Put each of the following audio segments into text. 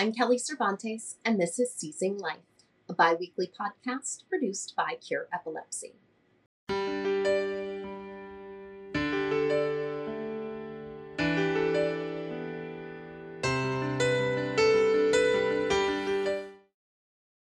I'm Kelly Cervantes, and this is Seizing Life, a bi weekly podcast produced by Cure Epilepsy.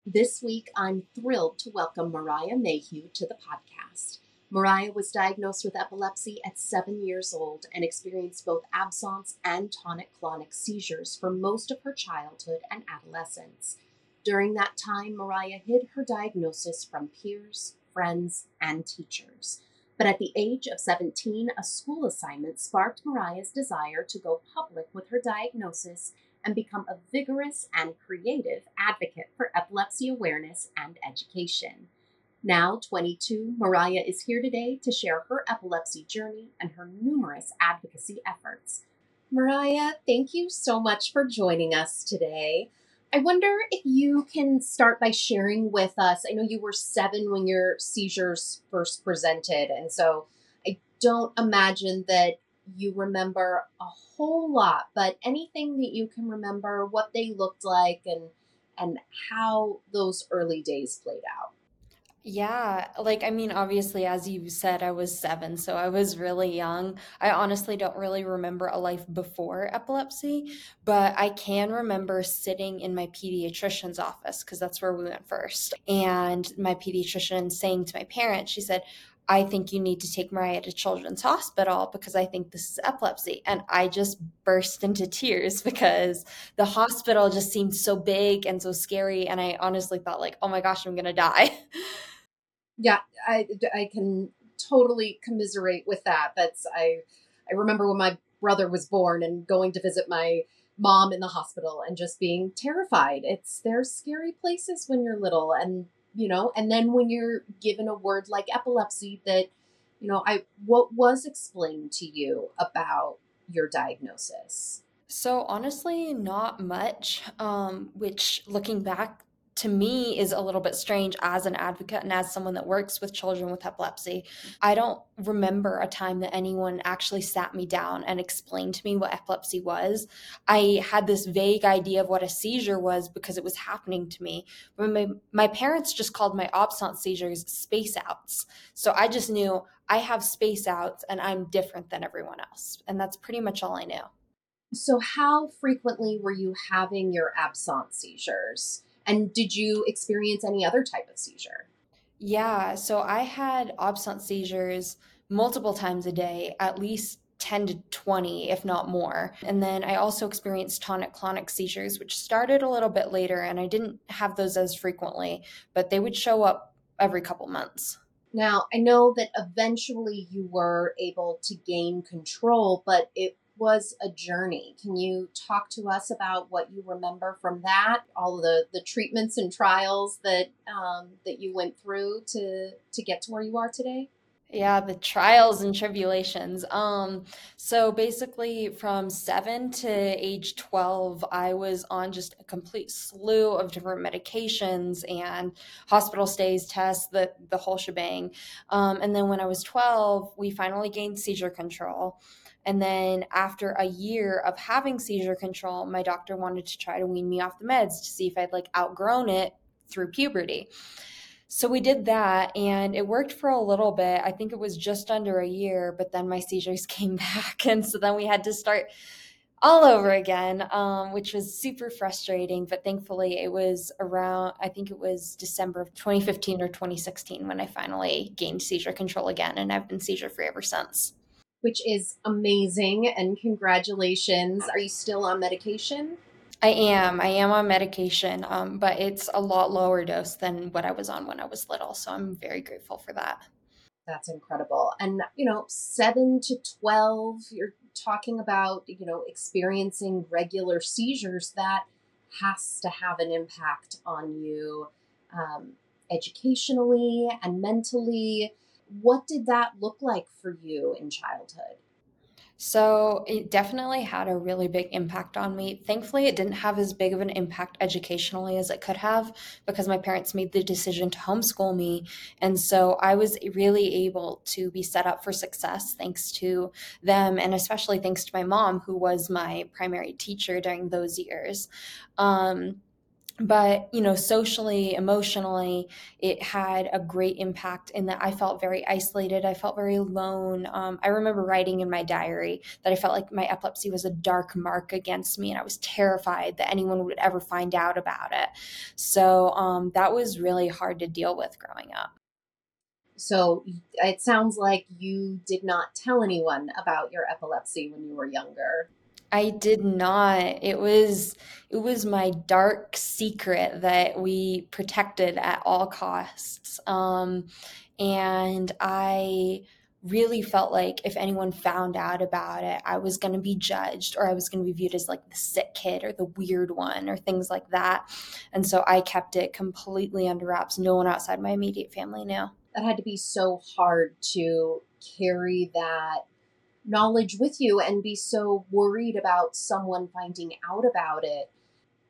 This week, I'm thrilled to welcome Mariah Mayhugh to the podcast. Mariah was diagnosed with epilepsy at seven years old and experienced both absence and tonic clonic seizures for most of her childhood and adolescence. During that time, Mariah hid her diagnosis from peers, friends, and teachers. But at the age of 17, a school assignment sparked Mariah's desire to go public with her diagnosis and become a vigorous and creative advocate for epilepsy awareness and education. Now 22, Mariah is here today to share her epilepsy journey and her numerous advocacy efforts. Mariah, thank you so much for joining us today. I wonder if you can start by sharing with us. I know you were seven when your seizures first presented, and so I don't imagine that you remember a whole lot, but anything that you can remember, what they looked like, and and how those early days played out. Yeah, like I mean, obviously, as you said, I was seven, so I was really young. I honestly don't really remember a life before epilepsy, but I can remember sitting in my pediatrician's office because that's where we went first. And my pediatrician saying to my parents, she said, I think you need to take Mariah to Children's Hospital because I think this is epilepsy. And I just burst into tears because the hospital just seemed so big and so scary. And I honestly thought, like, oh my gosh, I'm going to die. yeah, I, I can totally commiserate with that. That's I I remember when my brother was born and going to visit my mom in the hospital and just being terrified. It's they're scary places when you're little and you know, and then when you're given a word like epilepsy that you know, I what was explained to you about your diagnosis? So honestly, not much. Um, which looking back to me is a little bit strange as an advocate and as someone that works with children with epilepsy. I don't remember a time that anyone actually sat me down and explained to me what epilepsy was. I had this vague idea of what a seizure was because it was happening to me. My, my parents just called my absence seizures space outs. So I just knew I have space outs and I'm different than everyone else. And that's pretty much all I knew. So, how frequently were you having your absence seizures? And did you experience any other type of seizure? Yeah, so I had absence seizures multiple times a day, at least 10 to 20, if not more. And then I also experienced tonic clonic seizures, which started a little bit later, and I didn't have those as frequently, but they would show up every couple months. Now, I know that eventually you were able to gain control, but it was a journey. Can you talk to us about what you remember from that? All the the treatments and trials that um, that you went through to to get to where you are today. Yeah, the trials and tribulations. Um, so basically, from seven to age 12, I was on just a complete slew of different medications and hospital stays, tests, the, the whole shebang. Um, and then when I was 12, we finally gained seizure control. And then after a year of having seizure control, my doctor wanted to try to wean me off the meds to see if I'd like outgrown it through puberty. So we did that and it worked for a little bit. I think it was just under a year, but then my seizures came back. And so then we had to start all over again, um, which was super frustrating. But thankfully, it was around, I think it was December of 2015 or 2016 when I finally gained seizure control again. And I've been seizure free ever since which is amazing. And congratulations. Are you still on medication? I am. I am on medication, um, but it's a lot lower dose than what I was on when I was little. So I'm very grateful for that. That's incredible. And, you know, seven to 12, you're talking about, you know, experiencing regular seizures. That has to have an impact on you um, educationally and mentally what did that look like for you in childhood? So it definitely had a really big impact on me. Thankfully, it didn't have as big of an impact educationally as it could have because my parents made the decision to homeschool me. And so I was really able to be set up for success thanks to them, and especially thanks to my mom, who was my primary teacher during those years. Um, but you know socially emotionally it had a great impact in that i felt very isolated. I felt very alone. Um, i remember writing in my diary that i felt like my epilepsy was a dark mark against me and i was terrified that anyone would ever find out about it. So um, that was really hard to deal with growing up. So it sounds like you did not tell anyone about your epilepsy when you were younger I did not. It was it was my dark secret that we protected at all costs. Um, and I really felt like if anyone found out about it, I was going to be judged or I was going to be viewed as like the sick kid or the weird one or things like that. And so I kept it completely under wraps. No one outside my immediate family knew. That had to be so hard to carry that knowledge with you and be so worried about someone finding out about it.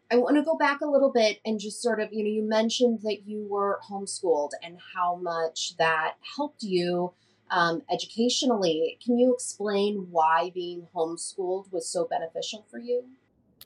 I want to go back a little bit and just sort of, you know, you mentioned that you were homeschooled and how much that helped you um, educationally. Can you explain why being homeschooled was so beneficial for you?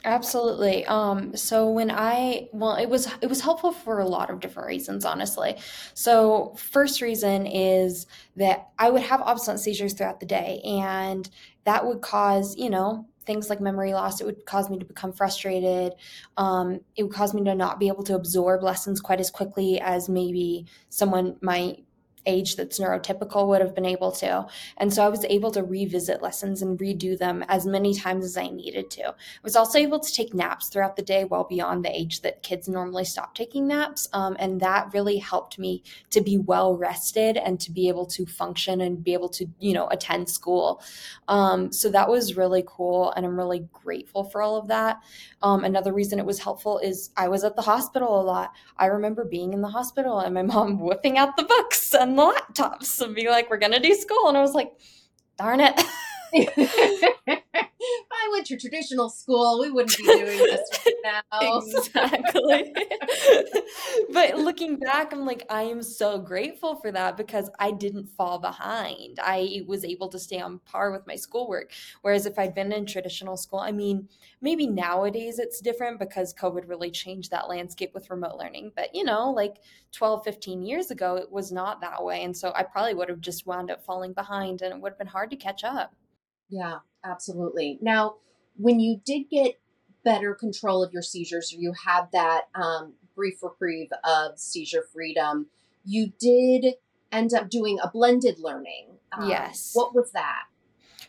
Absolutely. Um, so when I, well, it was it was helpful for a lot of different reasons, honestly. So first reason is that I would have absence seizures throughout the day, and that would cause, you know, things like memory loss. It would cause me to become frustrated. Um, it would cause me to not be able to absorb lessons quite as quickly as maybe someone might age that's neurotypical would have been able to. And so I was able to revisit lessons and redo them as many times as I needed to. I was also able to take naps throughout the day, well beyond the age that kids normally stop taking naps. Um, and that really helped me to be well rested and to be able to function and be able to, you know, attend school. Um, so that was really cool. And I'm really grateful for all of that. Um, another reason it was helpful is I was at the hospital a lot. I remember being in the hospital and my mom whipping out the books and the laptops and be like, we're going to do school. And I was like, darn it. I went to traditional school, we wouldn't be doing this right now. exactly. but looking back, I'm like, I am so grateful for that because I didn't fall behind. I was able to stay on par with my schoolwork. Whereas if I'd been in traditional school, I mean, maybe nowadays it's different because COVID really changed that landscape with remote learning. But, you know, like 12, 15 years ago, it was not that way. And so I probably would have just wound up falling behind and it would have been hard to catch up. Yeah, absolutely. Now, when you did get better control of your seizures, or you had that um, brief reprieve of seizure freedom, you did end up doing a blended learning. Um, yes. What was that?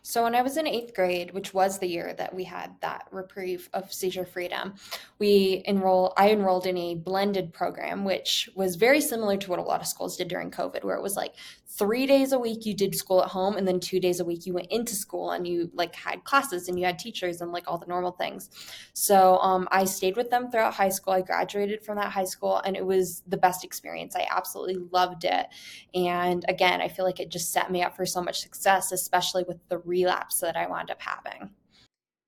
So when I was in eighth grade, which was the year that we had that reprieve of seizure freedom, we enroll. I enrolled in a blended program, which was very similar to what a lot of schools did during COVID, where it was like three days a week you did school at home and then two days a week you went into school and you like had classes and you had teachers and like all the normal things. So um, i stayed with them throughout high school. I graduated from that high school and it was the best experience. I absolutely loved it. And again i feel like it just set me up for so much success especially with the relapse that i wound up having.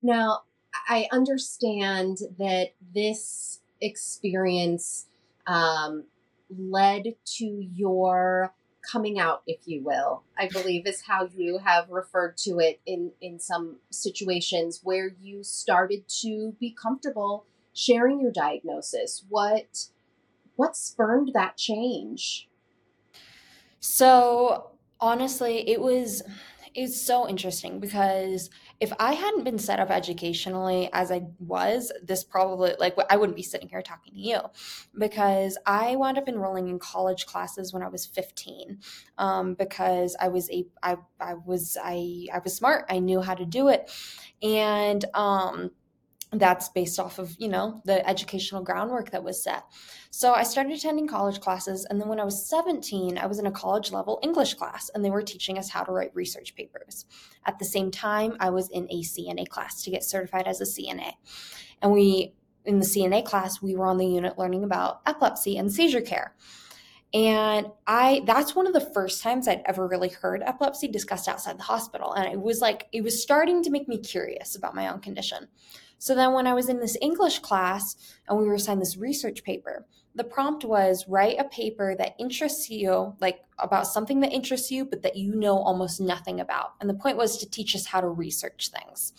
Now i understand that this experience um, led to your coming out, if you will, I believe is how you have referred to it in, in some situations where you started to be comfortable sharing your diagnosis. What what spurned that change? So honestly, it was it's so interesting because if I hadn't been set up educationally as I was, this probably like I wouldn't be sitting here talking to you because I wound up enrolling in college classes when I was 15 um, because I was a I I was I I was smart. I knew how to do it, and um, that's based off of you know the educational groundwork that was set so i started attending college classes and then when i was 17 i was in a college level english class and they were teaching us how to write research papers at the same time i was in a cna class to get certified as a cna and we in the cna class we were on the unit learning about epilepsy and seizure care And I that's one of the first times I'd ever really heard epilepsy discussed outside the hospital. And it was like it was starting to make me curious about my own condition. So then when I was in this English class and we were assigned this research paper, the prompt was write a paper that interests you, like about something that interests you, but that you know almost nothing about. And the point was to teach us how to research things.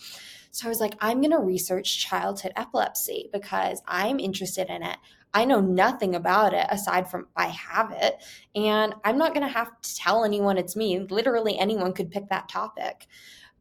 So I was like, I'm going to research childhood epilepsy because I'm interested in it. I know nothing about it aside from I have it. And I'm not going to have to tell anyone it's me. Literally, anyone could pick that topic.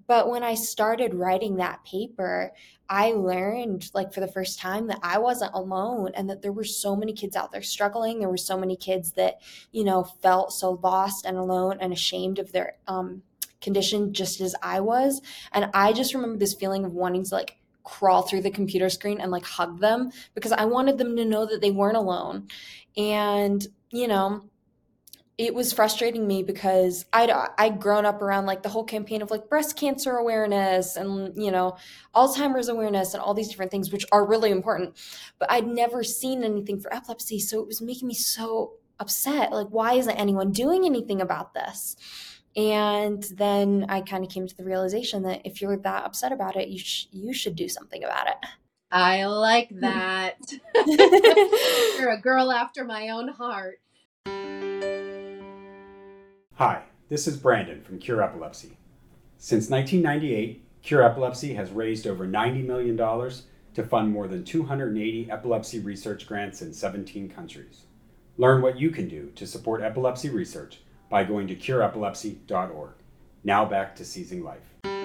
But when I started writing that paper, I learned, like, for the first time, that I wasn't alone and that there were so many kids out there struggling. There were so many kids that, you know, felt so lost and alone and ashamed of their um, condition, just as I was. And I just remember this feeling of wanting to, like, crawl through the computer screen and, like, hug them because I wanted them to know that they weren't alone. And, you know, it was frustrating me because I'd I'd grown up around like the whole campaign of like breast cancer awareness and you know Alzheimer's awareness and all these different things which are really important, but I'd never seen anything for epilepsy, so it was making me so upset. Like, why isn't anyone doing anything about this? And then I kind of came to the realization that if you're that upset about it, you sh- you should do something about it. I like hmm. that. you're a girl after my own heart. Hi, this is Brandon from Cure Epilepsy. Since 1998, Cure Epilepsy has raised over $90 million to fund more than 280 epilepsy research grants in 17 countries. Learn what you can do to support epilepsy research by going to cureepilepsy.org. Now back to seizing life.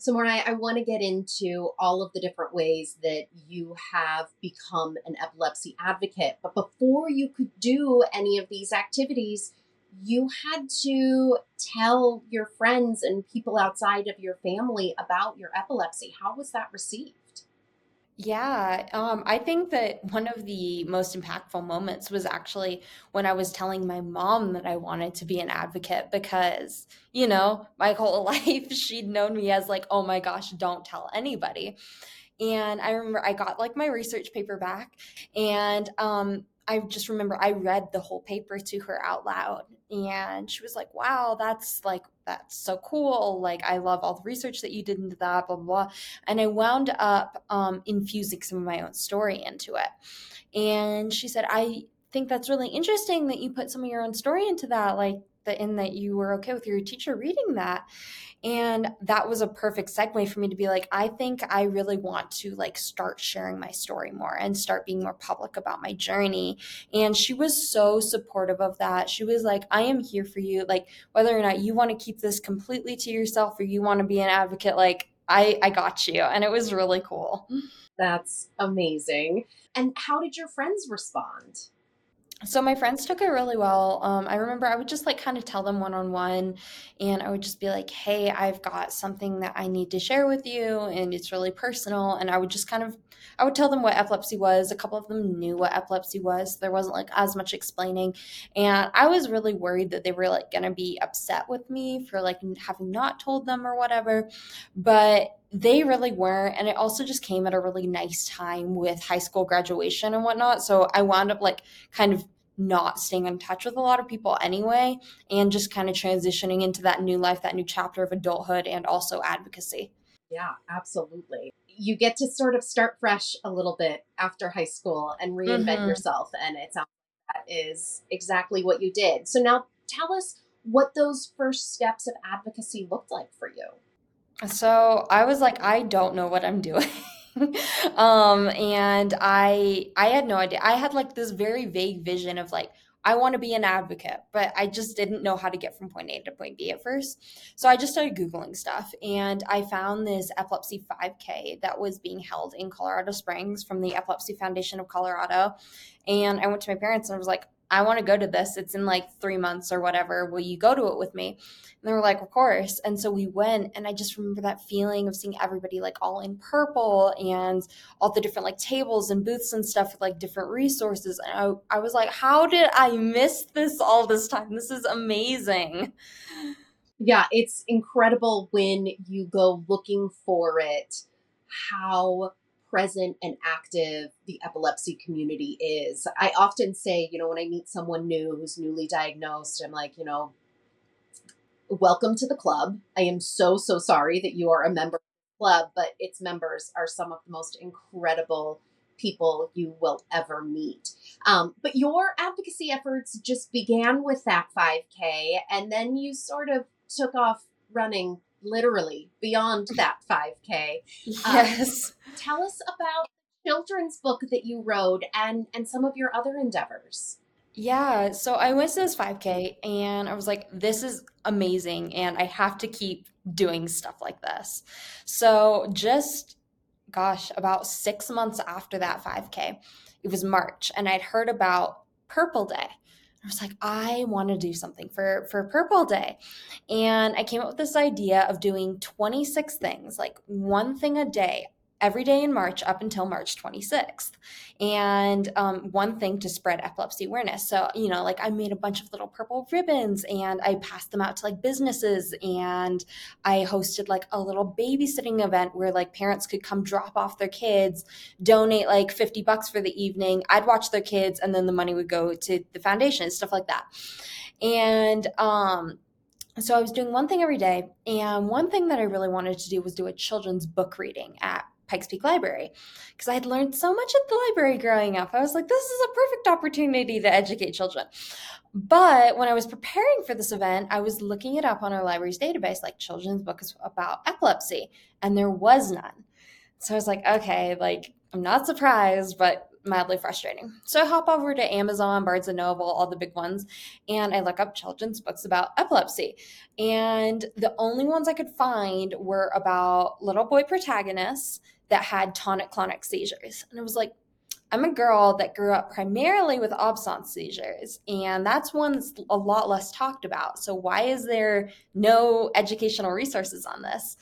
So, Mariah, I want to get into all of the different ways that you have become an epilepsy advocate. But before you could do any of these activities, you had to tell your friends and people outside of your family about your epilepsy. How was that received? Yeah, um, I think that one of the most impactful moments was actually when I was telling my mom that I wanted to be an advocate because, you know, my whole life she'd known me as like, oh my gosh, don't tell anybody. And I remember I got like my research paper back and um, I just remember I read the whole paper to her out loud and she was like, wow, that's like, that's so cool. Like, I love all the research that you did into that, blah, blah, blah. And I wound up um, infusing some of my own story into it. And she said, I think that's really interesting that you put some of your own story into that. Like, in that you were okay with your teacher reading that. And that was a perfect segue for me to be like i think i really want to like start sharing my story more and start being more public about my journey. And she was so supportive of that. She was like i am here for you. Like whether or not you want to keep this completely to yourself or you want to be an advocate like i i got you. And it was really cool. That's amazing. And how did your friends respond so my friends took it really well. Um, I remember I would just like kind of tell them one on one, and I would just be like, "Hey, I've got something that I need to share with you, and it's really personal." And I would just kind of, I would tell them what epilepsy was. A couple of them knew what epilepsy was. So There wasn't like as much explaining, and I was really worried that they were like gonna be upset with me for like having not told them or whatever. But they really weren't and it also just came at a really nice time with high school graduation and whatnot so i wound up like kind of not staying in touch with a lot of people anyway and just kind of transitioning into that new life that new chapter of adulthood and also advocacy. Yeah absolutely. You get to sort of start fresh a little bit after high school and reinvent mm-hmm. yourself and it sounds like that is exactly what you did. So now tell us what those first steps of advocacy looked like for you so I was like, I don't know what I'm doing. um, and I I had no idea. I had like this very vague vision of like, I want to be an advocate, but I just didn't know how to get from point A to point B at first. So I just started Googling stuff and I found this epilepsy 5K that was being held in Colorado Springs from the Epilepsy Foundation of Colorado. And I went to my parents and I was like, I want to go to this. It's in like three months or whatever. Will you go to it with me? And they were like, Of course. And so we went. And I just remember that feeling of seeing everybody like all in purple and all the different like tables and booths and stuff with like different resources. And I, I was like, How did I miss this all this time? This is amazing. Yeah, it's incredible when you go looking for it, how present and active the epilepsy community is. I often say, you know, when I meet someone new who's newly diagnosed, I'm like, you know, welcome to the club. I am so, so sorry that you are a member of the club, but its members are some of the most incredible people you will ever meet. Um, but your advocacy efforts just began with that 5K, and then you sort of took off running literally beyond that 5K. Yes. Um, tell us about the children's book that you wrote and and some of your other endeavors. Yeah, so I went to this 5K and I was like, this is amazing, and I have to keep doing stuff like this. So, just gosh, about six months after that 5K, it was March, and I'd heard about Purple Day. I was like, I want to do something for for Purple Day. And I came up with this idea of doing 26 things, like one thing a day every day in March up until March 26th. And um, one thing to spread epilepsy awareness. So, you know, like I made a bunch of little purple ribbons and I passed them out to like businesses. And I hosted like a little babysitting event where like parents could come drop off their kids, donate like 50 bucks for the evening. I'd watch their kids and then the money would go to the foundation, and stuff like that. And, um, so I was doing one thing every day, and one thing that I really wanted to do was do a children's book reading at Pikes Peak Library because I had learned so much at the library growing up. I was like, this is a perfect opportunity to educate children. But when I was preparing for this event, I was looking it up on our library's database, like children's books about epilepsy, and there was none. So I was like, okay, like I'm not surprised, but mildly frustrating. So I hop over to Amazon, Barnes and Noble, all the big ones, and I look up children's books about epilepsy. And the only ones I could find were about little boy protagonists that had tonic clonic seizures. And it was like, I'm a girl that grew up primarily with absence seizures, and that's one that's a lot less talked about. So, why is there no educational resources on this?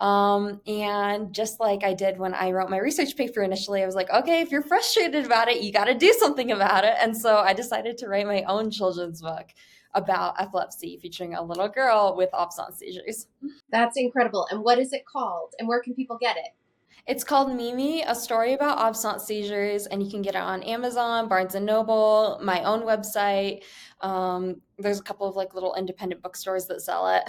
Um, and just like I did when I wrote my research paper initially, I was like, okay, if you're frustrated about it, you got to do something about it. And so I decided to write my own children's book about epilepsy featuring a little girl with absence seizures. That's incredible. And what is it called? And where can people get it? It's called Mimi, a story about absence seizures, and you can get it on Amazon, Barnes and Noble, my own website. Um, there's a couple of like little independent bookstores that sell it.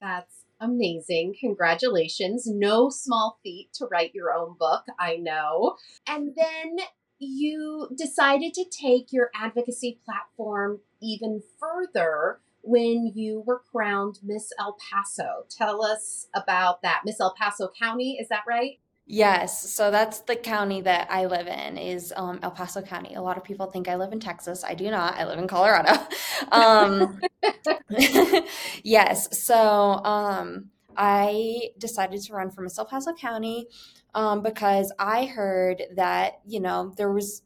That's amazing. Congratulations. No small feat to write your own book, I know. And then you decided to take your advocacy platform even further when you were crowned Miss El Paso. Tell us about that. Miss El Paso County, is that right? Yes, so that's the county that I live in is um, El Paso County. A lot of people think I live in Texas. I do not. I live in Colorado. Um, yes, so um, I decided to run for Miss El Paso County um, because I heard that you know there was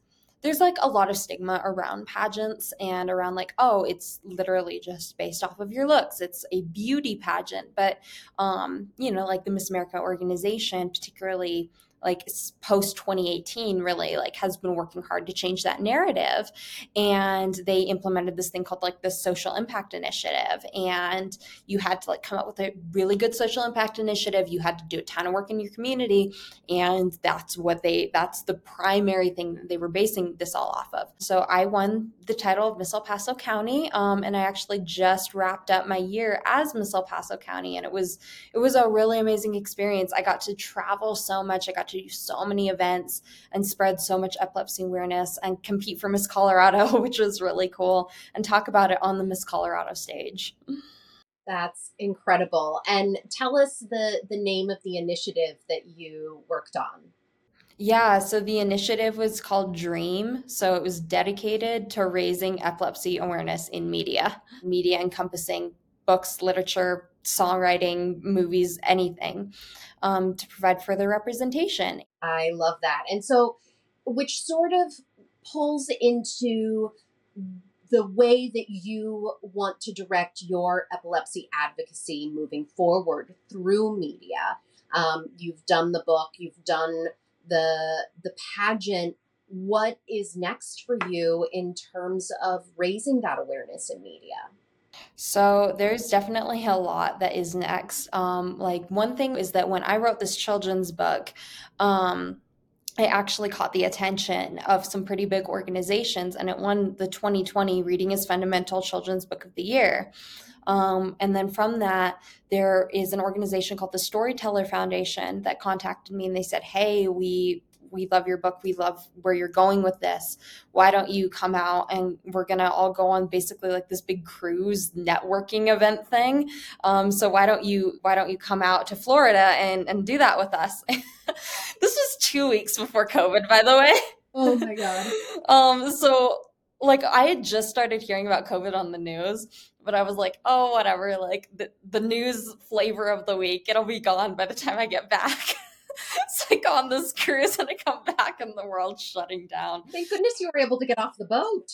there's like a lot of stigma around pageants and around like oh it's literally just based off of your looks. It's a beauty pageant. But um you know like the miss america organization particularly like post 2018 really like has been working hard to change that narrative. And they implemented this thing called like the social impact initiative. And you had to like come up with a really good social impact initiative. You had to do a ton of work in your community. And that's what they that's the primary thing that they were basing this all off of. So i won the title of miss el paso county um, and i actually just wrapped up my year as miss el paso county. And it was it was a really amazing experience. I got to travel so much. I got to do so many events and spread so much epilepsy awareness and compete for Miss Colorado, which was really cool, and talk about it on the Miss Colorado stage. That's incredible. And tell us the the name of the initiative that you worked on. Yeah, so the initiative was called Dream. So it was dedicated to raising epilepsy awareness in media, media encompassing books, literature, songwriting, movies, anything um, to provide further representation. I love that. And so, which sort of pulls into the way that you want to direct your epilepsy advocacy moving forward through media. Um, you've done the book, you've done the the pageant. What is next for you in terms of raising that awareness in media? So there's definitely a lot that is next. Um, like one thing is that when I wrote this children's book, um, I actually caught the attention of some pretty big organizations, and it won the 2020 Reading is Fundamental Children's Book of the Year. Um, and then from that, there is an organization called the Storyteller Foundation that contacted me and they said, Hey, we we love your book. We love where you're going with this. Why don't you come out and we're gonna all go on basically like this big cruise networking event thing. Um, so why don't you why don't you come out to Florida and and do that with us? this was two weeks before COVID, by the way. Oh my god. um, so like I had just started hearing about COVID on the news, but I was like, oh, whatever. Like the, the news flavor of the week, it'll be gone by the time I get back. so I go on this cruise and I come back and the world's shutting down. Thank goodness you were able to get off the boat.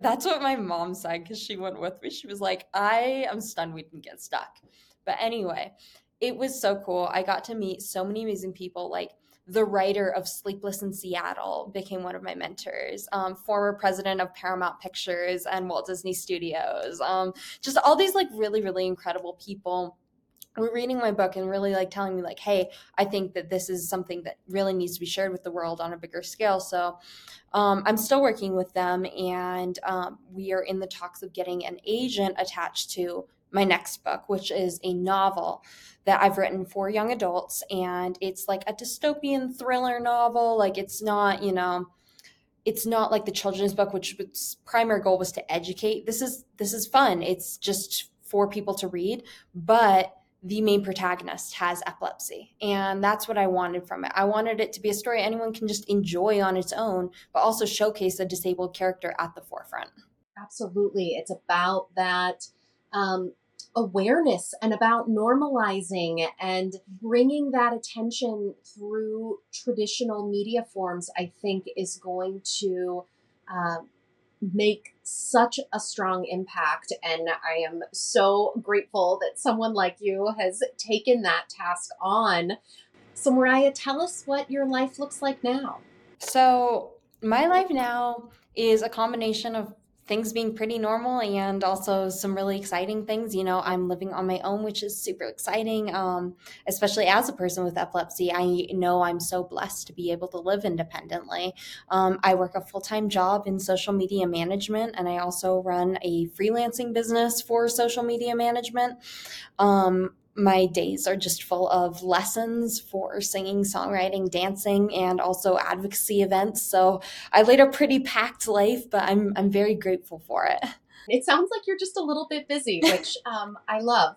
That's what my mom said because she went with me. She was like, I am stunned we didn't get stuck. But anyway, it was so cool. I got to meet so many amazing people. Like the writer of Sleepless in Seattle became one of my mentors, um, former president of Paramount Pictures and Walt Disney Studios. Um, just all these like really, really incredible people were reading my book and really like telling me like hey i think that this is something that really needs to be shared with the world on a bigger scale so um, i'm still working with them and um, we are in the talks of getting an agent attached to my next book, which is a novel that I've written for young adults. And it's like a dystopian thriller novel. Like it's not, you know, it's not like the children's book, which its primary goal was to educate. This is this is fun. It's just for people to read, but the main protagonist has epilepsy. And that's what I wanted from it. I wanted it to be a story anyone can just enjoy on its own, but also showcase a disabled character at the forefront. Absolutely. It's about that um, awareness and about normalizing and bringing that attention through traditional media forms, I think is going to uh, make such a strong impact. And I am so grateful that someone like you has taken that task on. So, Mariah, tell us what your life looks like now. So, my life now is a combination of things being pretty normal and also some really exciting things. You know, I'm living on my own, which is super exciting. Um, especially as a person with epilepsy, I know I'm so blessed to be able to live independently. Um, I work a full time job in social media management, and I also run a freelancing business for social media management. Um, my days are just full of lessons for singing, songwriting, dancing, and also advocacy events. So I lead a pretty packed life, but I'm I'm very grateful for it. It sounds like you're just a little bit busy, which um, I love.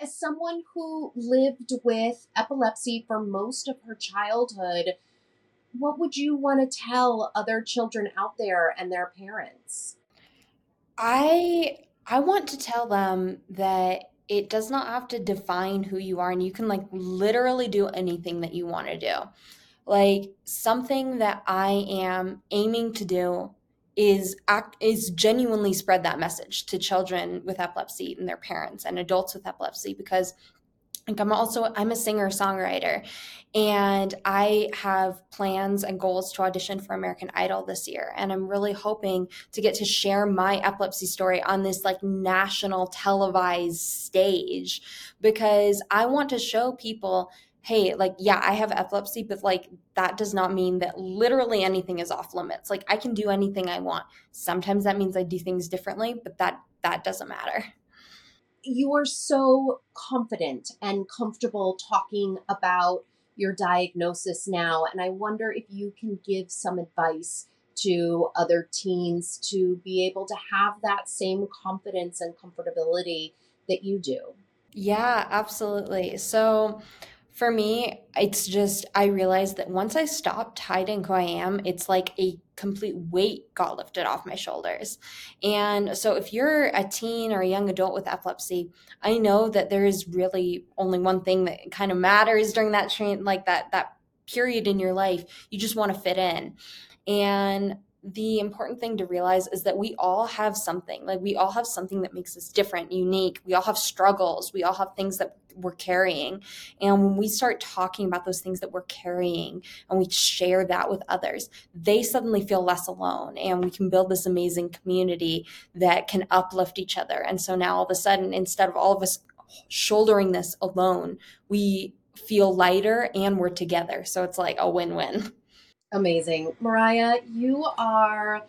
As someone who lived with epilepsy for most of her childhood, what would you want to tell other children out there and their parents? I I want to tell them that it does not have to define who you are and you can like literally do anything that you want to do. Like something that i am aiming to do is act is genuinely spread that message to children with epilepsy and their parents and adults with epilepsy because like I'm also I'm a singer songwriter and I have plans and goals to audition for American Idol this year and I'm really hoping to get to share my epilepsy story on this like national televised stage because I want to show people hey like yeah I have epilepsy but like that does not mean that literally anything is off limits. Like I can do anything I want. Sometimes that means I do things differently but that that doesn't matter you are so confident and comfortable talking about your diagnosis now. And I wonder if you can give some advice to other teens to be able to have that same confidence and comfortability that you do. Yeah, absolutely. So, for me, it's just I realized that once I stopped hiding who I am, it's like a complete weight got lifted off my shoulders. And so if you're a teen or a young adult with epilepsy, I know that there is really only one thing that kind of matters during that train like that that period in your life. You just want to fit in. And the important thing to realize is that we all have something like we all have something that makes us different unique we all have struggles we all have things that we're carrying. And when we start talking about those things that we're carrying and we share that with others they suddenly feel less alone. And we can build this amazing community that can uplift each other. And so now all of a sudden instead of all of us shouldering this alone we feel lighter and we're together. So it's like a win-win. Amazing. Mariah, you are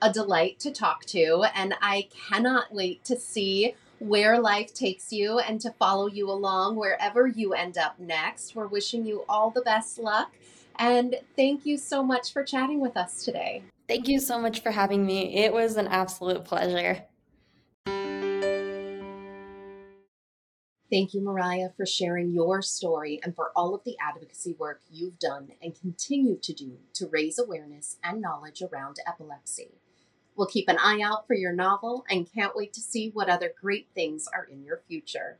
a delight to talk to, and I cannot wait to see where life takes you and to follow you along wherever you end up next. We're wishing you all the best luck, and thank you so much for chatting with us today. Thank you so much for having me. It was an absolute pleasure. Thank you, Mariah, for sharing your story and for all of the advocacy work you've done and continue to do to raise awareness and knowledge around epilepsy. We'll keep an eye out for your novel and can't wait to see what other great things are in your future.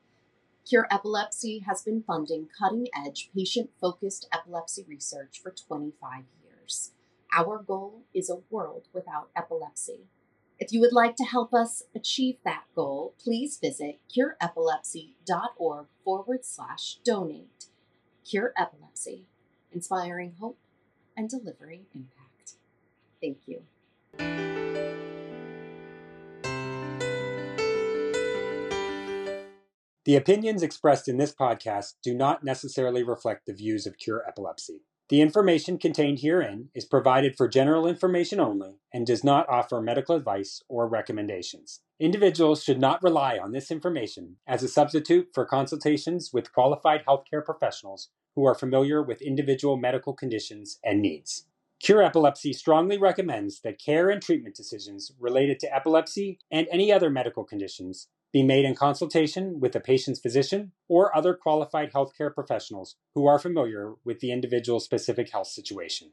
Cure Epilepsy has been funding cutting edge patient focused epilepsy research for 25 years. Our goal is a world without epilepsy. If you would like to help us achieve that goal, please visit cureepilepsy.org forward slash donate. Cure Epilepsy, inspiring hope and delivering impact. Thank you. The opinions expressed in this podcast do not necessarily reflect the views of Cure Epilepsy. The information contained herein is provided for general information only and does not offer medical advice or recommendations. Individuals should not rely on this information as a substitute for consultations with qualified healthcare professionals who are familiar with individual medical conditions and needs. Cure Epilepsy strongly recommends that care and treatment decisions related to epilepsy and any other medical conditions be made in consultation with the patient's physician or other qualified healthcare professionals who are familiar with the individual's specific health situation.